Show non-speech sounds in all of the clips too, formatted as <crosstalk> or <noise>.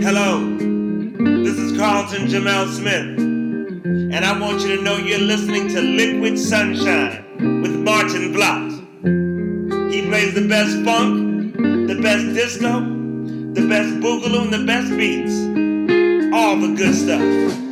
Hello, mm-hmm. this is Carlton Jamel Smith, mm-hmm. and I want you to know you're listening to Liquid Sunshine with Maarten Vlot. He plays the best funk, the best disco, the best boogaloo, and the best beats. All the good stuff.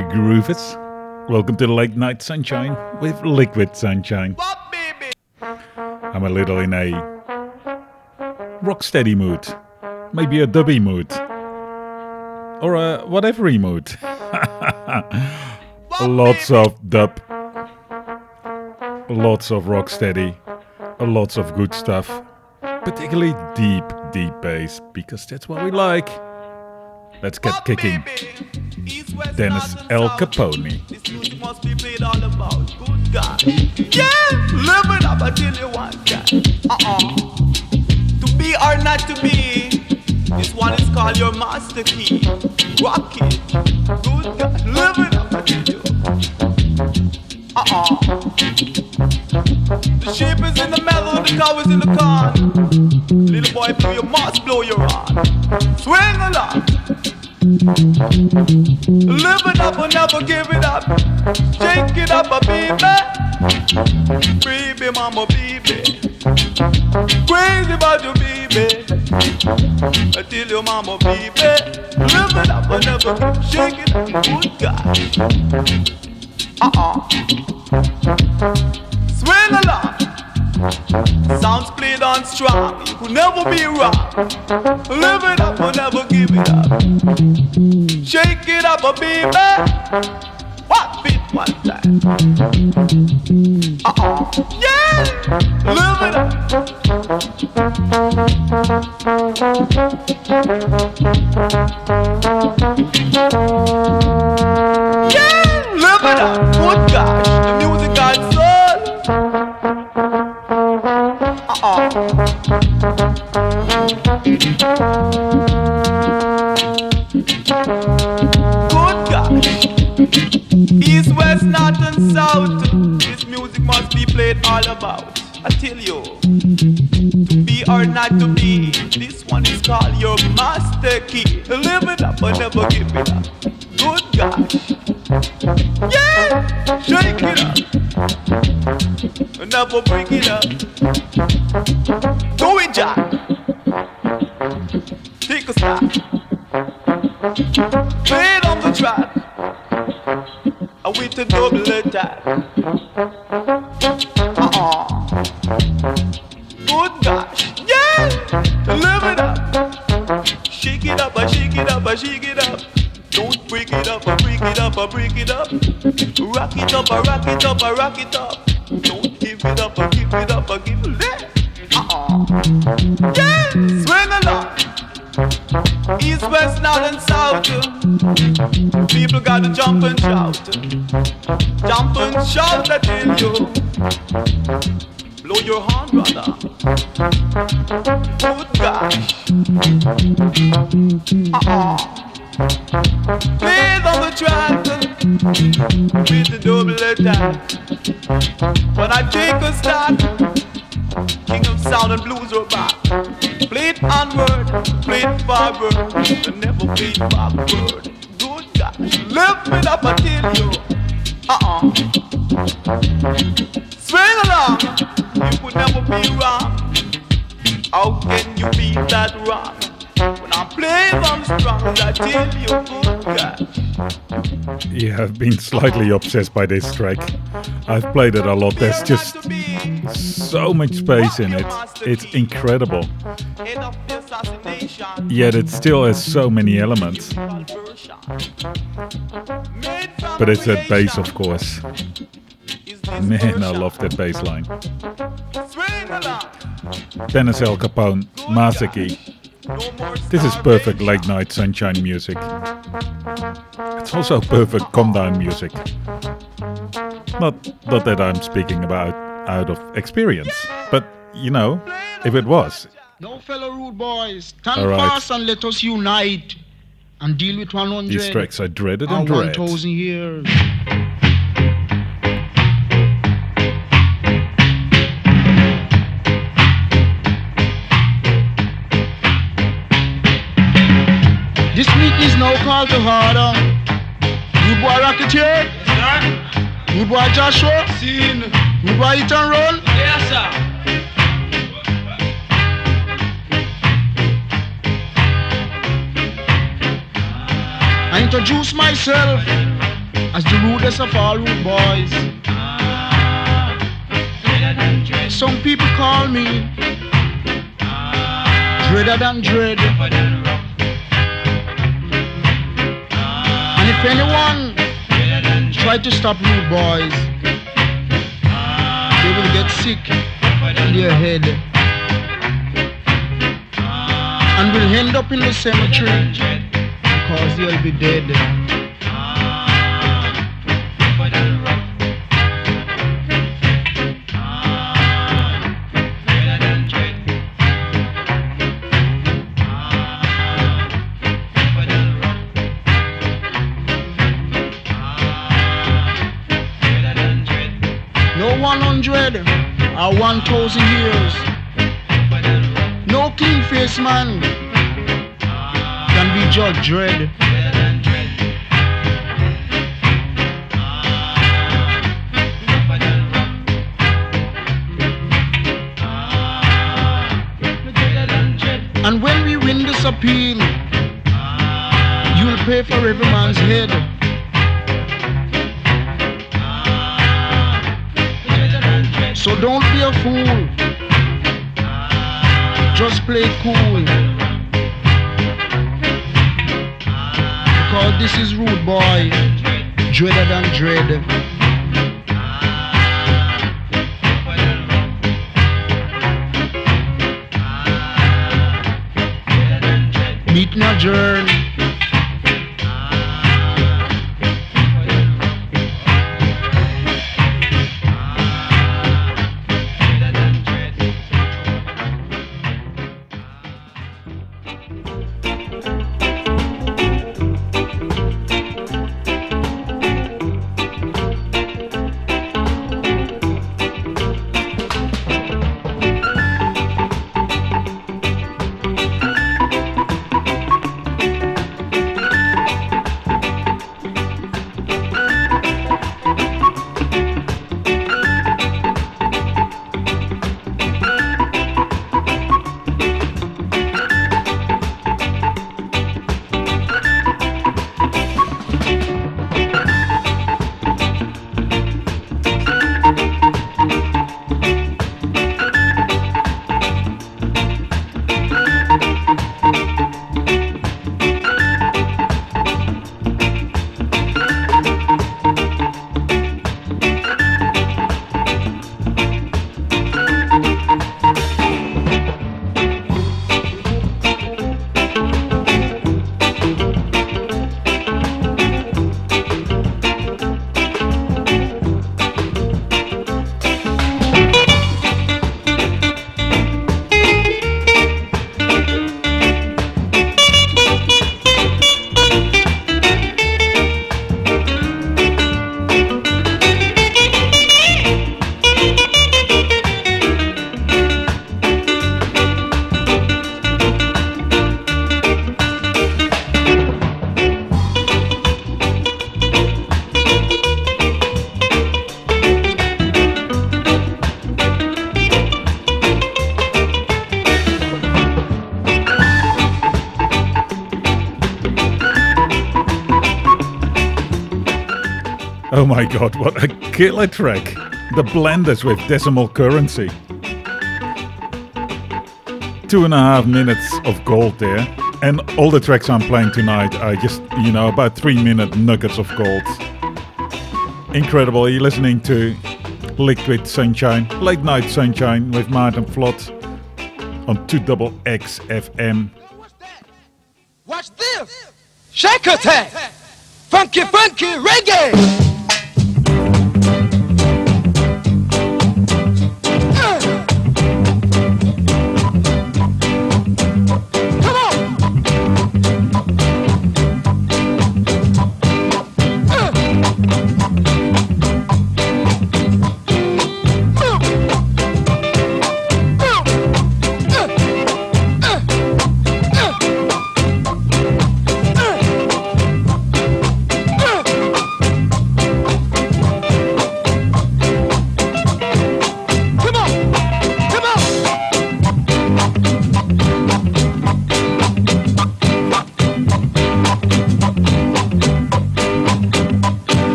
Groovers. Welcome to the Late Night Sunshine with Liquid Sunshine. I'm a little in a rocksteady mood. Maybe a dubby mood. Or a whatever mood. <laughs> Lots of dub. Lots of rocksteady. Lots of good stuff. Particularly deep, deep bass, because that's what we like. Let's get kicking. Dennis Alcapone. Yeah. Uh-uh. To be or not to be, this one is called your master key. Rock it. Good God. Live it up, tell you. Uh-uh. The shape is in the mellow, the cow is in the corn. Little boy, play you must blow your horn. Swing along. Live it up and never give it up. Shake it up, a baby. Baby, mama, baby. Crazy about you, baby. Tell your mama, baby. Live it up and never shake it up. Good God. Uh-uh. Swing along. Sounds played on strong. You could never be wrong. Live it up or never give it up. Shake it up, a baby. What beat one time? Uh-uh. Yeah. Live it up. Uh, good gosh. The music got soul. Uh-uh. Good gosh. East, west, north, and south. This music must be played all about. I tell you, to be or not to be. This one is called your master key. Live it up or never give it up. Good gosh. Yeah, shake it up. Never break it up. Do it, Jack. Take a stop. Play it on the track. I wait to double attack. Uh-uh. Good gosh. Yeah. Live it up. Shake it up, I shake it up, I shake it up. Don't break it up, break it up, break it up. Rock it up, rock it up, rock it up. Don't give it up, give it up, give it up. Uh-uh. Yeah. Swing along. East, west, north, and south. People gotta jump and shout. Jump and shout, I tell you. Blow your horn, brother. Good gosh. Uh-uh. Play it on the track with the double attack. When I take a start, King of sound and blues are back. Play it onward, play it forward, and never play it backward. Good gosh, lift it up, tell you. Uh-uh. Swing along, you could never be wrong. How can you be that wrong? When I play them strong, I tell you, good. Yeah, I've been slightly obsessed by this track. I've played it a lot. There's just so much space in it. It's incredible. Yet it still has so many elements. But it's that bass, of course. Man, I love that bass line. Dennis Alcapone, Masaki. This is perfect late night sunshine music. It's also perfect calm down music. Not, not that I'm speaking about out of experience, but you know, if it was. No fellow rude boys, stand right. fast and let us unite and deal with 100 These tracks are dreaded and and dread. 1000 years. Is now called to order. Rude boy Rocketeer. Rude boy Joshua. Scene. Rude boy Hit and Run. Yes, sir. I introduce myself as the rudest of all rude boys. Some people call me Dreader than Dread. If anyone try to stop rude boys, they will get sick in their head. And will end up in the cemetery because they'll be dead. 100 or 1000 years. No clean face man can be Judge Dread. And when we win this appeal, you'll pay for every man's head. So don't be a fool. Just play cool. Because this is rude boy, dreader than dread. Meet my Oh my god, what a killer track! The blenders with decimal currency. Two and a half minutes of gold there. And all the tracks I'm playing tonight are just, you know, about three minute nuggets of gold. Incredible. You're listening to Liquid Sunshine, Late Night Sunshine with Maarten Vlot on 2XX FM. Watch this. Shake attack. Funky, funky reggae.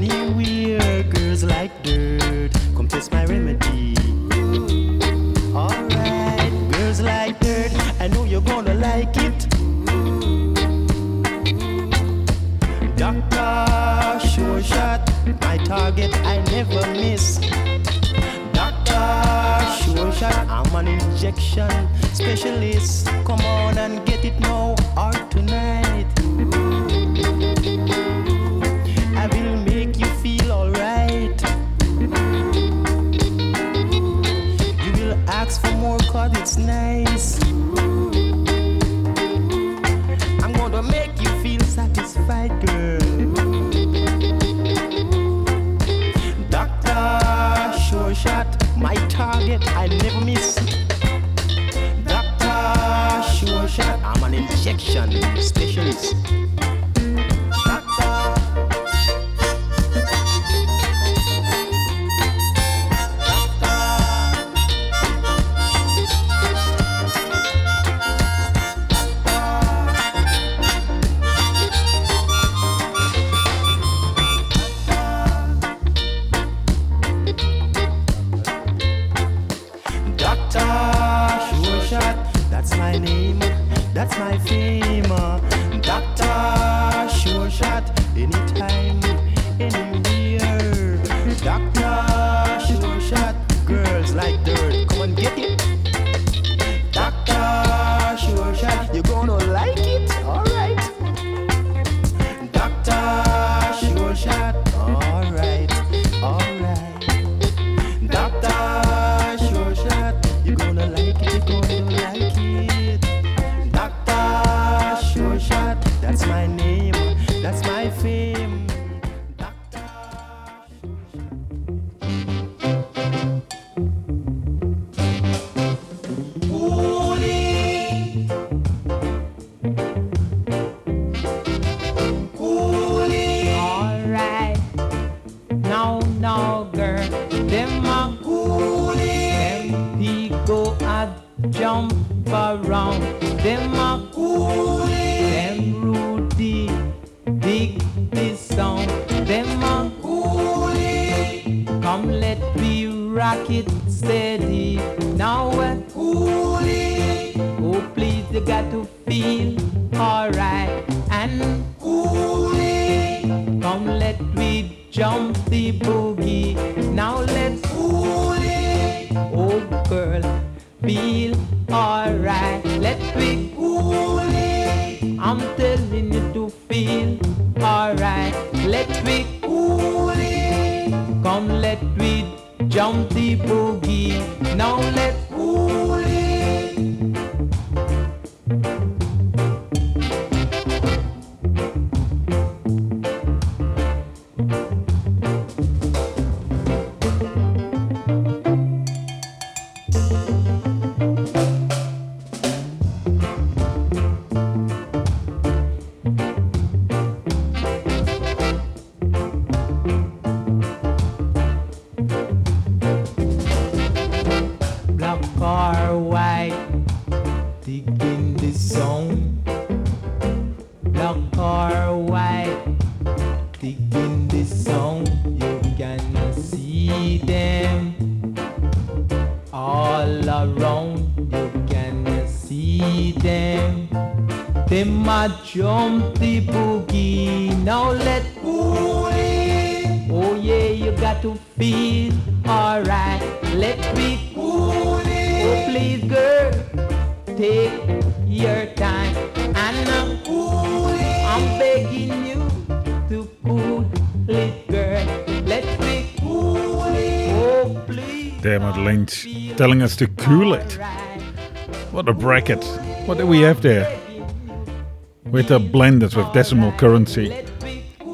You're or white, digging the song. You can see them all around. You can see them. Them a jump the boogie. Now let cool it. Oh yeah, you got to feel alright. Let me cool it. Oh please, girl, take your time I'm begging you to cool it, it. Oh please. Dermot Lynch telling us to cool it. What a bracket. What do we have there? With a blended with decimal currency.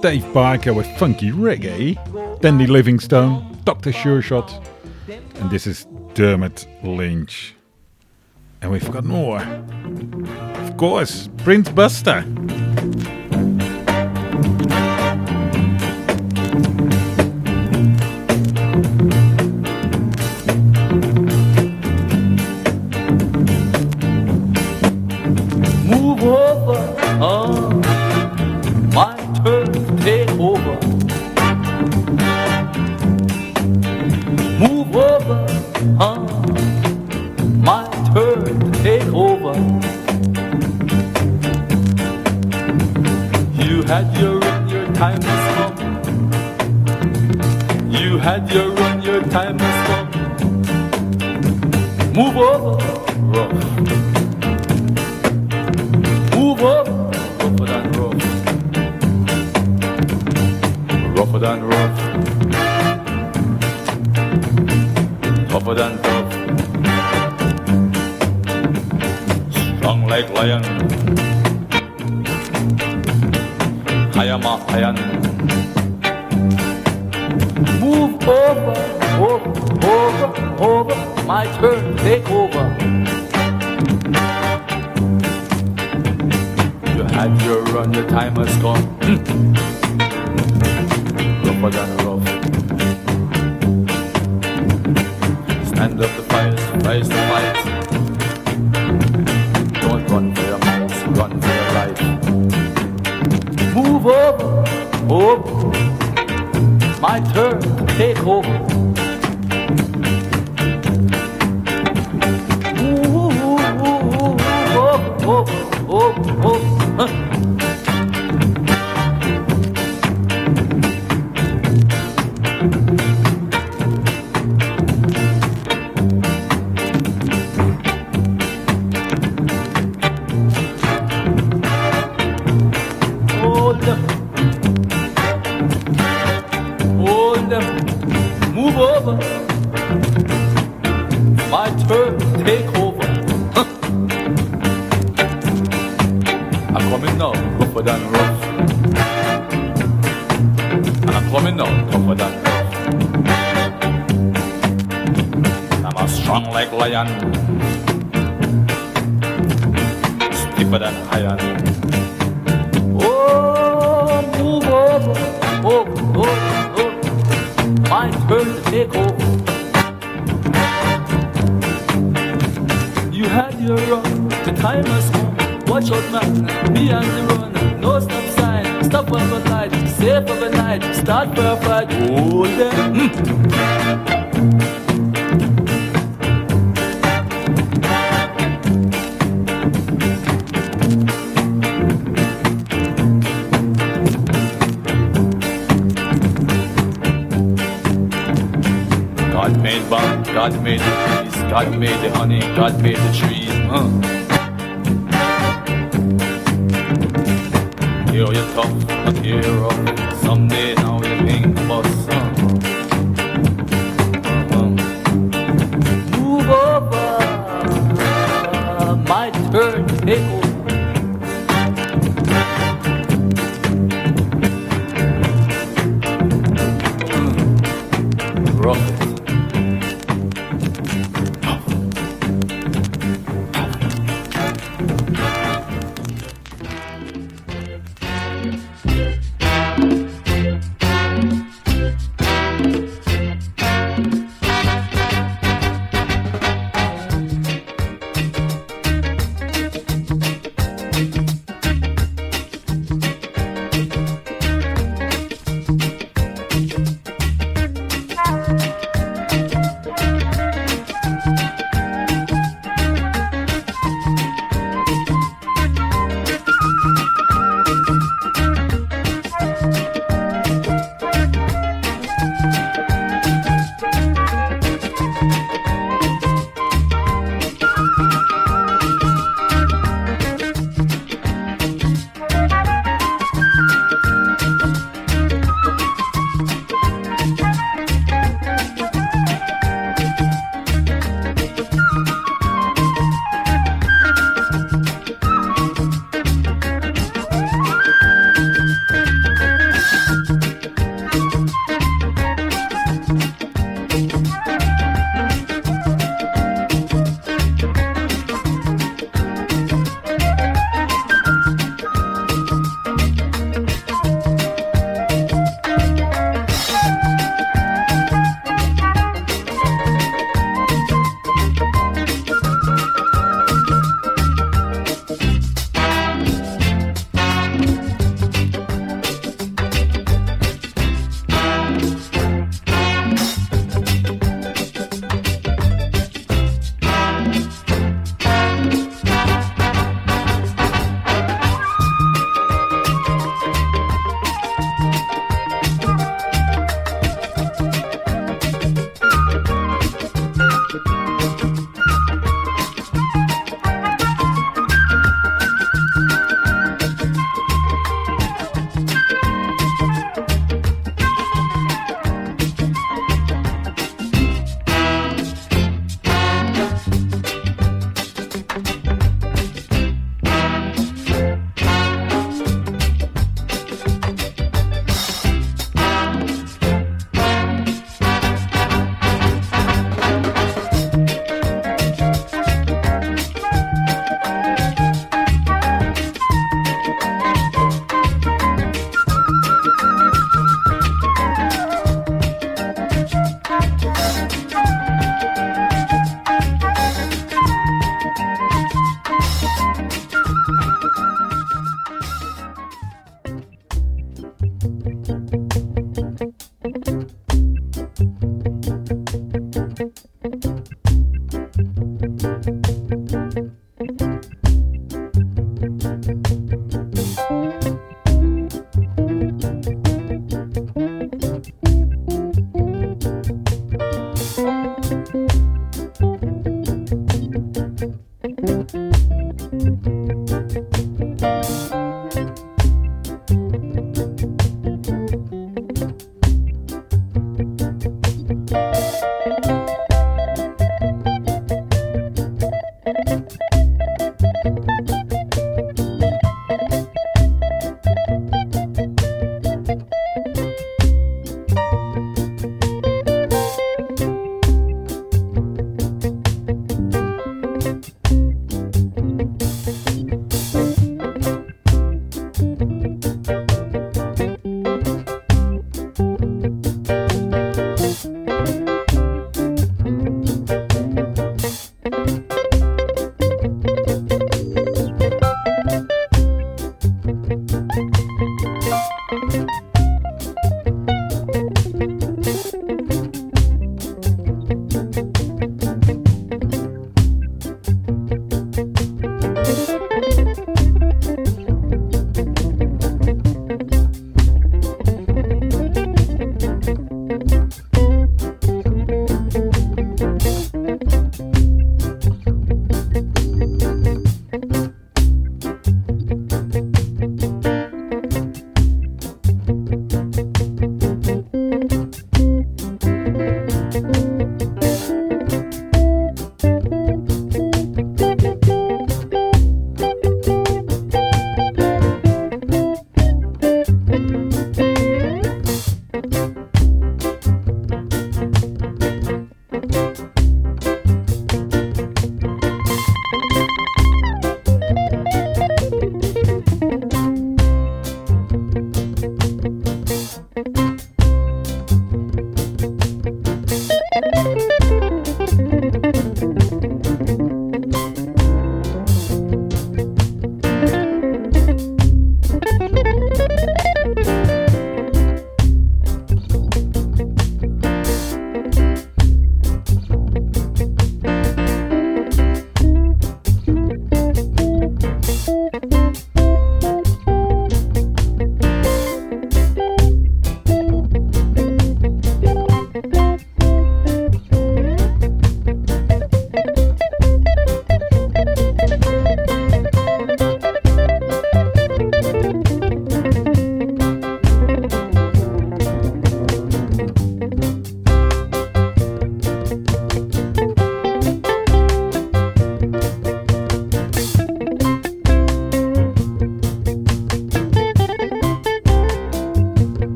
Dave Parker with funky reggae. Dandy Livingstone, Dr. Sure And this is Dermot Lynch. And we've got more. Of course, Prince Buster. Time has come. You had your run, your time has come. Move over, rough. Move up, rougher than rough. Rougher than rough. Tougher than tough. Strong like lion. I am. Move over, over, over, over. My turn, take over. You had your run, your time has gone. Hmm. Take of a night, of a night, start for a fight. Oh, yeah. Mm.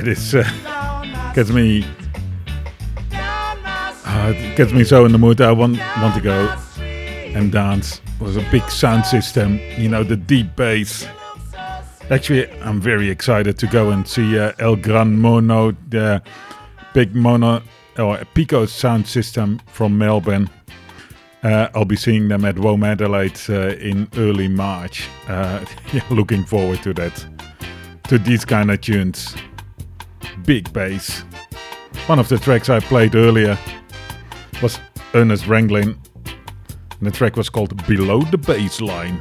This uh, gets me. Uh, gets me so in the mood. I want want to go and dance with a big sound system. You know, the deep bass. Actually, I'm very excited to go and see uh, El Gran Mono, the big mono or Pico sound system from Melbourne. Uh, I'll be seeing them at WOMADelaide uh, in early March. Uh, <laughs> yeah, looking forward to that. To these kind of tunes. Big bass. One of the tracks I played earlier was Ernest Ranglin. And the track was called Below the Bassline.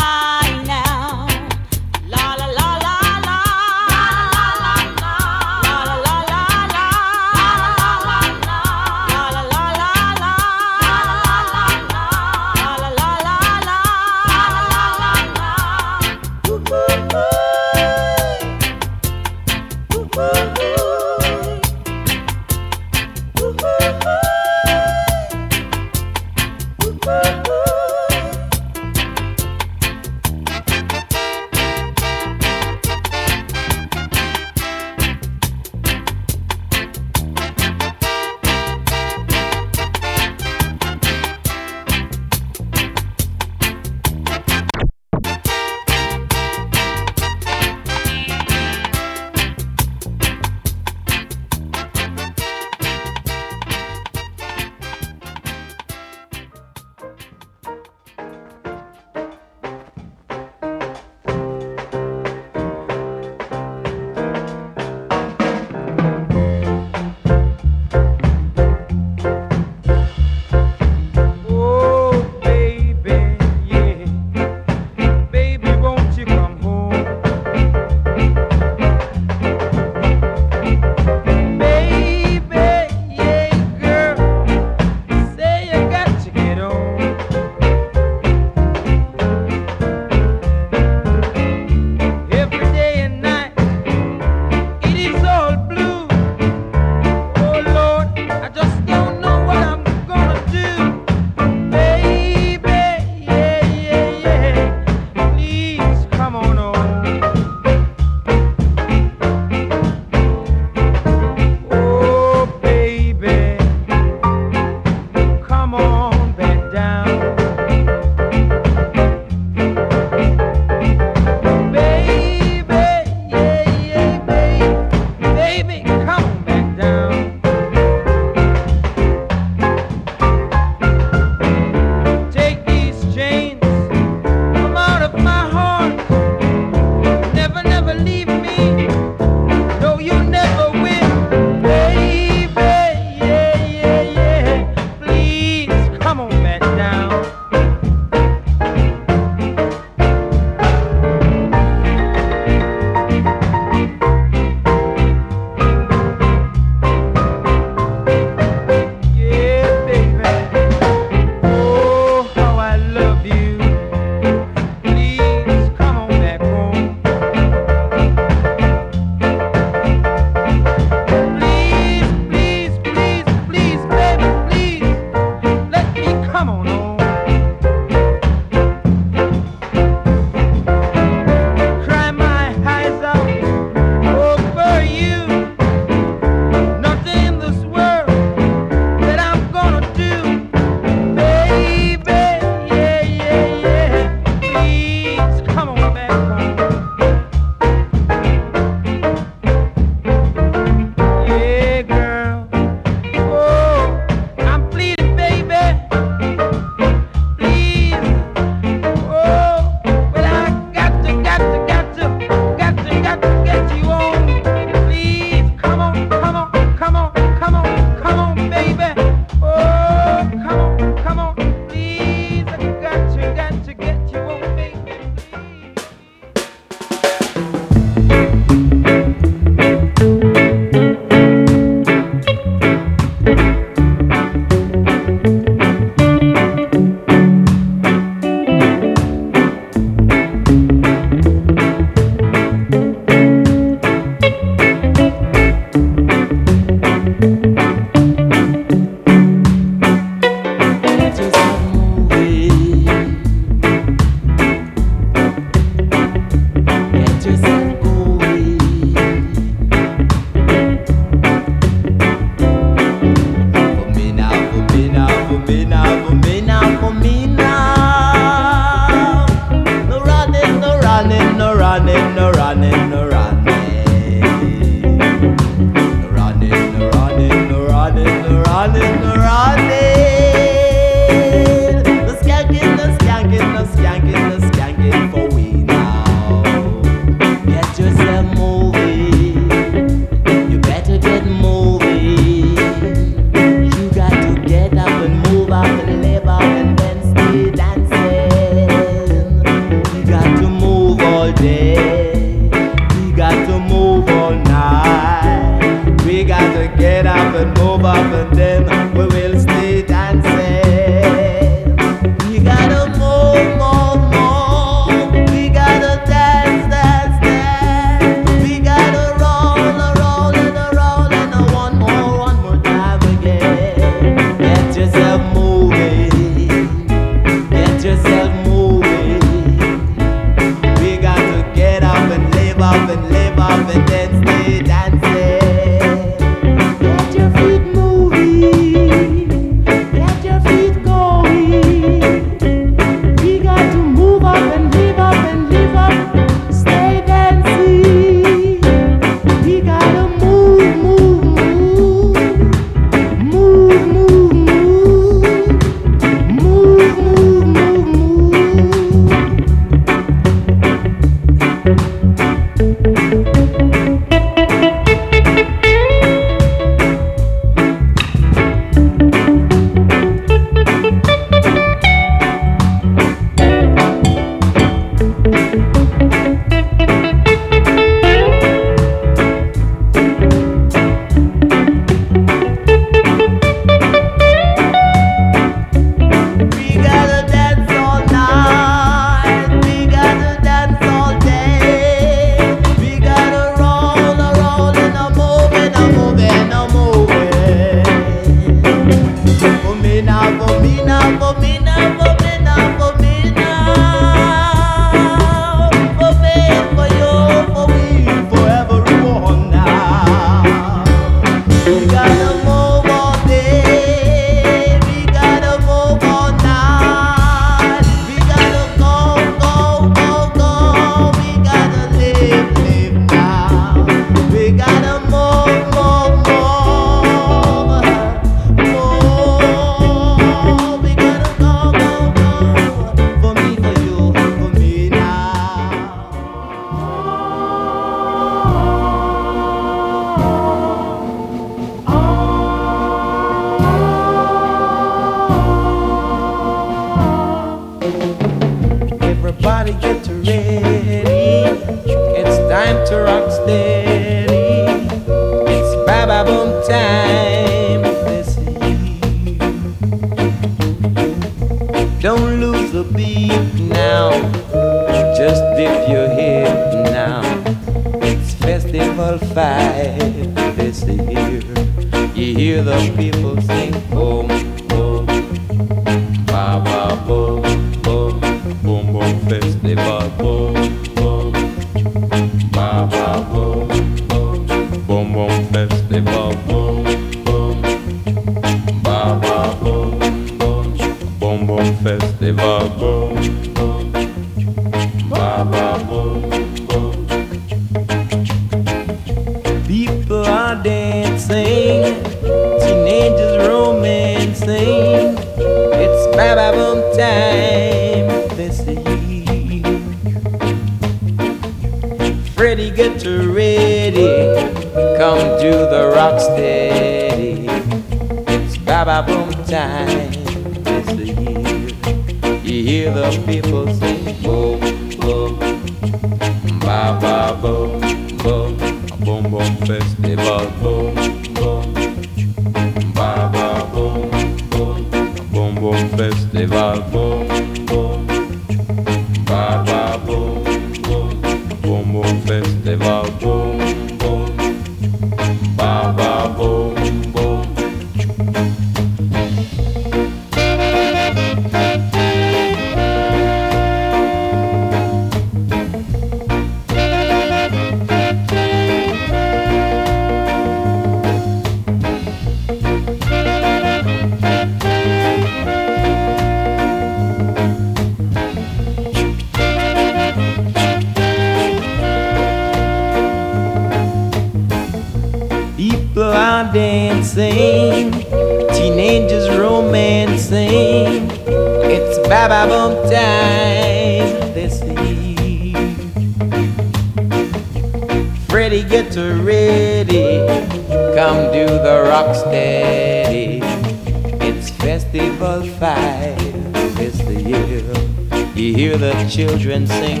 Children sing,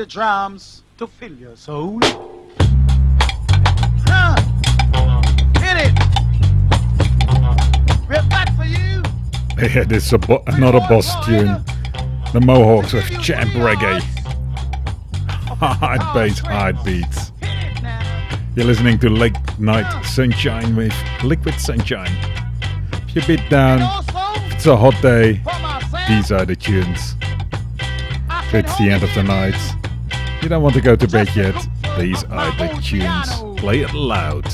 little drums to fill your soul. Huh. Hit it. We're back for you. Yeah, this is a bo- another boss tune. The Mohawks with Champ Reggae. <laughs> Hard bass, hard beats. You're listening to Late Night Sunshine with Liquid Sunshine. If you're a bit down, if it's a hot day, these are the tunes. It's the end of the night, you don't want to go to bed yet, these are the tunes. Play it loud.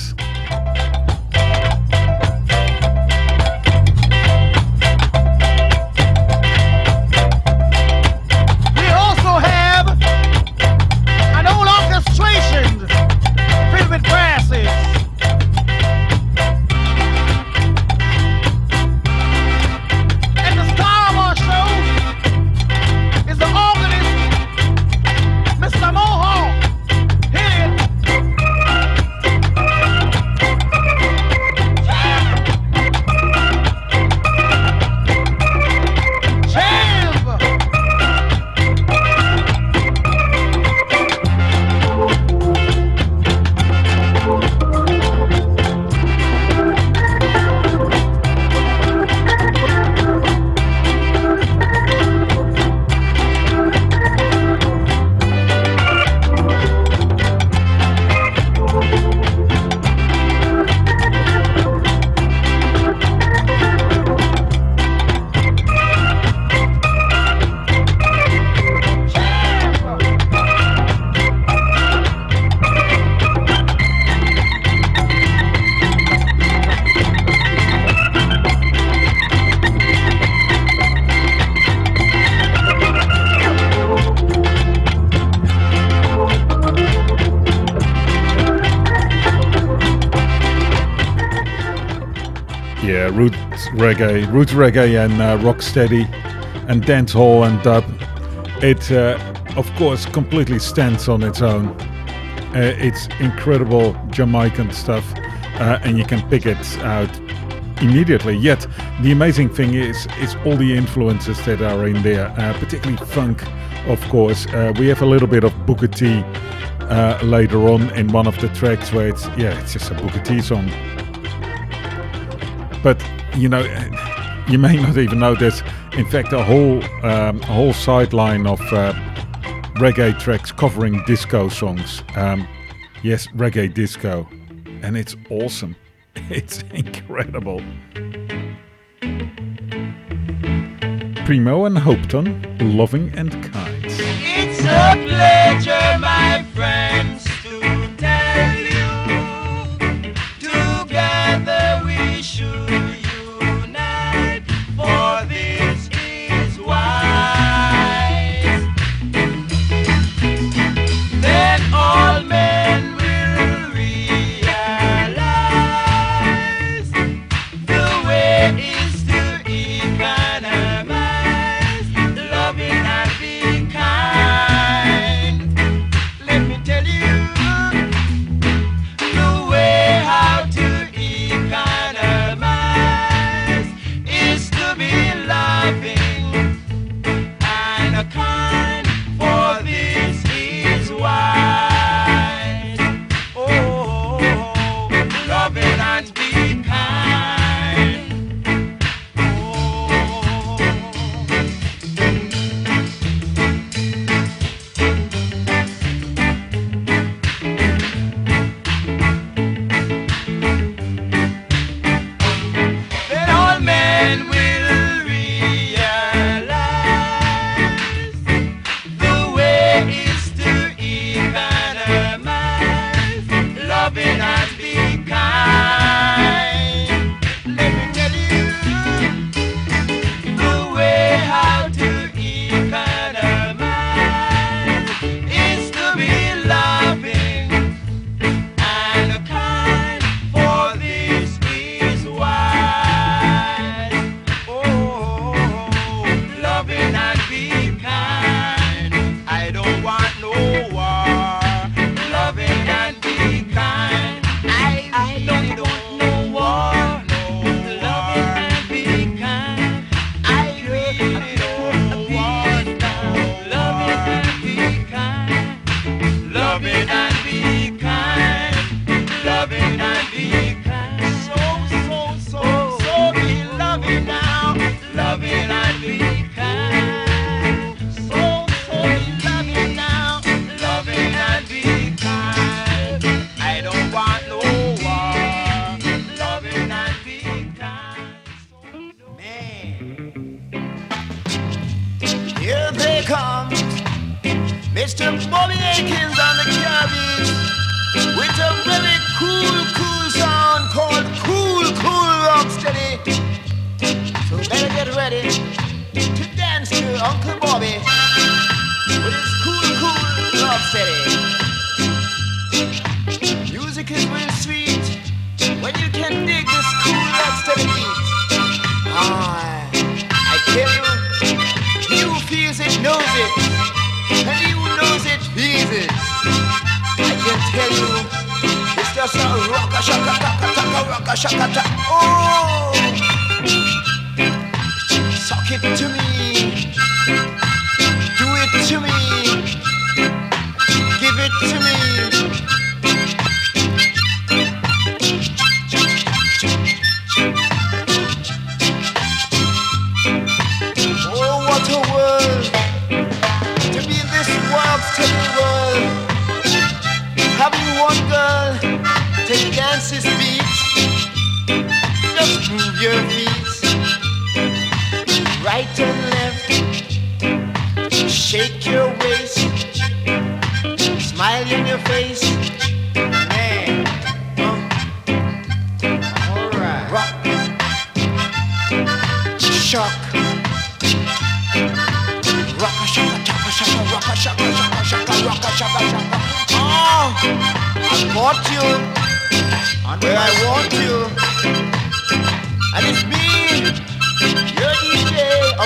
Roots reggae, and uh, rocksteady, and dancehall and dub. It, uh, of course, completely stands on its own. Uh, it's incredible Jamaican stuff, uh, and you can pick it out immediately. Yet, the amazing thing is, is all the influences that are in there, uh, particularly funk, of course. Uh, we have a little bit of Booker T uh, later on in one of the tracks where it's, yeah, it's just a Booker T song. But you know, you may not even know there's in fact a whole um, a whole sideline of uh, reggae tracks covering disco songs. Um, yes, reggae disco, and it's awesome. <laughs> It's incredible. Primo and Hopeton, loving and kind. It's a pleasure,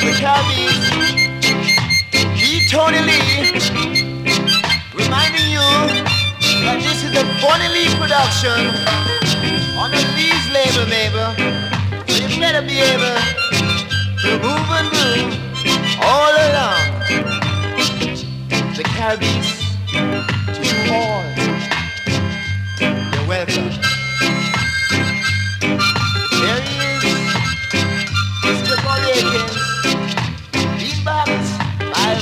DJ of the Caribbean, B Tony Lee, reminding you that this is a Bunny Lee production on the Lee's label. So you better be able to move and groove all along the Caribbean to you all. You're welcome. There he is, Mr. Being backed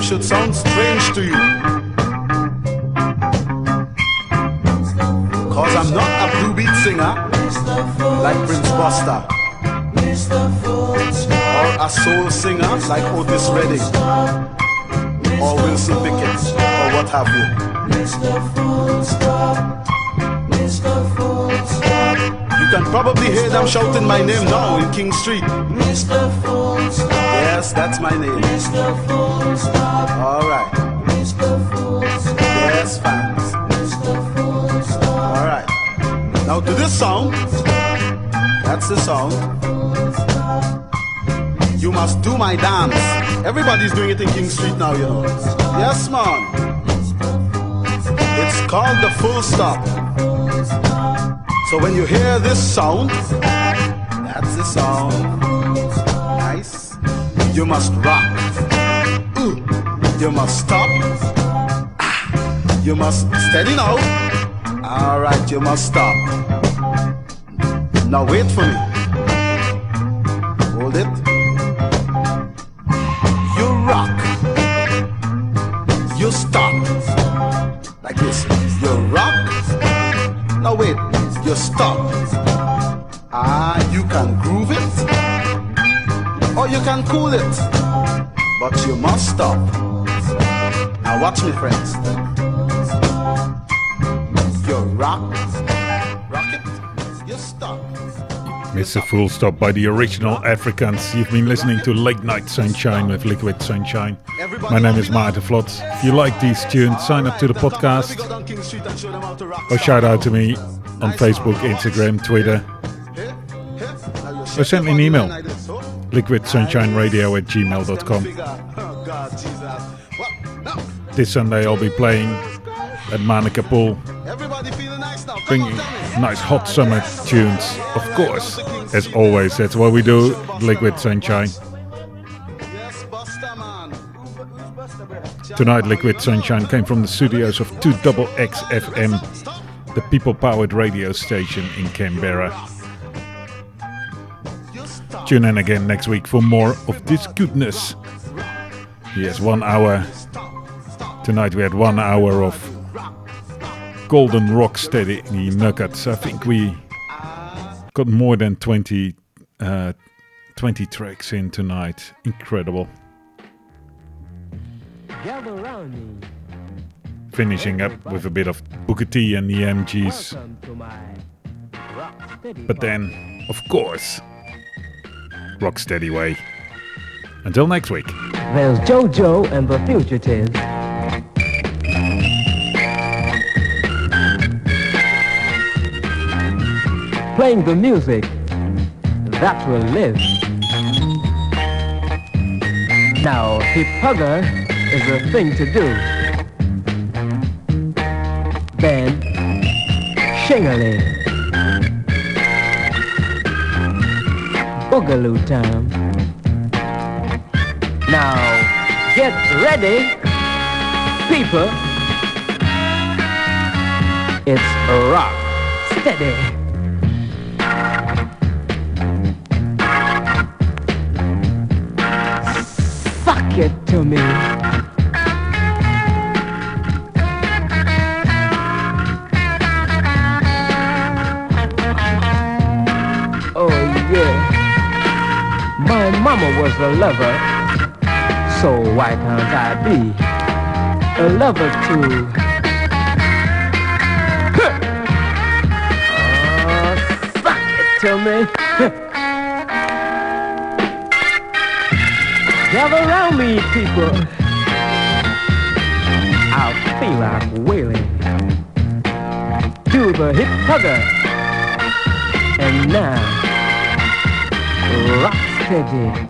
name should sound strange to you. Cause I'm not a blue beat singer like Prince Buster. Or a soul singer like Otis Redding. Or Wilson Pickett. Or what have you. You can probably hear them shouting my name now in King Street. Yes, that's my name. Alright. Yes, fans. Alright. Now to this song. That's the song. You must do my dance. Everybody's doing it in King Street now, you know. Yes, man. It's called the full stop. So when you hear this sound, that's the sound. You must rock. Ooh. You must stop. Ah. You must steady now. All right, you must stop. Now wait for me. Hold it. You rock. You stop. Like this. You rock. Now wait. You stop. You can cool it. But you must stop. Now watch me, friends. You rock. Rock it. You stop. Mr. Full Stop by the original Africans. You've been listening to Late Night Sunshine with Liquid Sunshine. My name is Maarten Vlot. If you like these tunes, sign up to the podcast or shout out to me on Facebook, Instagram, Twitter, or send me an email. Liquidsunshineradio at gmail.com. This Sunday I'll be playing at Manuka Pool, bringing nice hot summer tunes. Of course, as always, that's what we do, Liquid Sunshine. Tonight, Liquid Sunshine came from the studios of 2XXFM, the people powered radio station in Canberra. Tune in again next week for more of this goodness. Yes, one hour. Tonight we had one hour of golden rock steady nuggets. I think we got more than 20, uh, 20 tracks in tonight. Incredible. Finishing up with a bit of Booker T and the MGs. But then, of course, Rocksteady Way. Until next week. There's JoJo and the Fugitives. Playing the music that will live. Now, hip hugger is a thing to do. Then, shingling. Boogaloo time. Now, get ready, people. It's rock steady. Suck it to me. Was a lover, so why can't I be a lover too? Oh, suck it to me. Gather around me, people. I'll feel like wailing. Do the hip hugger. And now, rock steady.